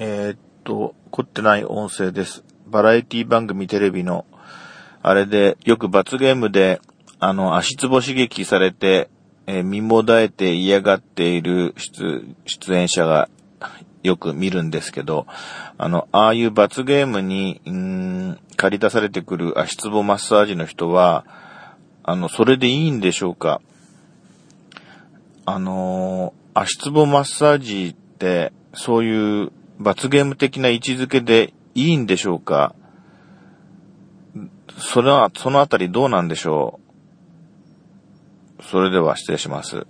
えー、っと、凝ってない音声です。バラエティ番組テレビの、あれで、よく罰ゲームで、あの、足つぼ刺激されて、えー身もだえて嫌がっている出、演者がよく見るんですけど、あの、ああいう罰ゲームに、うーん、借り出されてくる足つぼマッサージの人は、あの、それでいいんでしょうかあのー足つぼマッサージって、そういう罰ゲーム的な位置づけでいいんでしょうか？それは、そのあたりどうなんでしょう？それでは失礼します。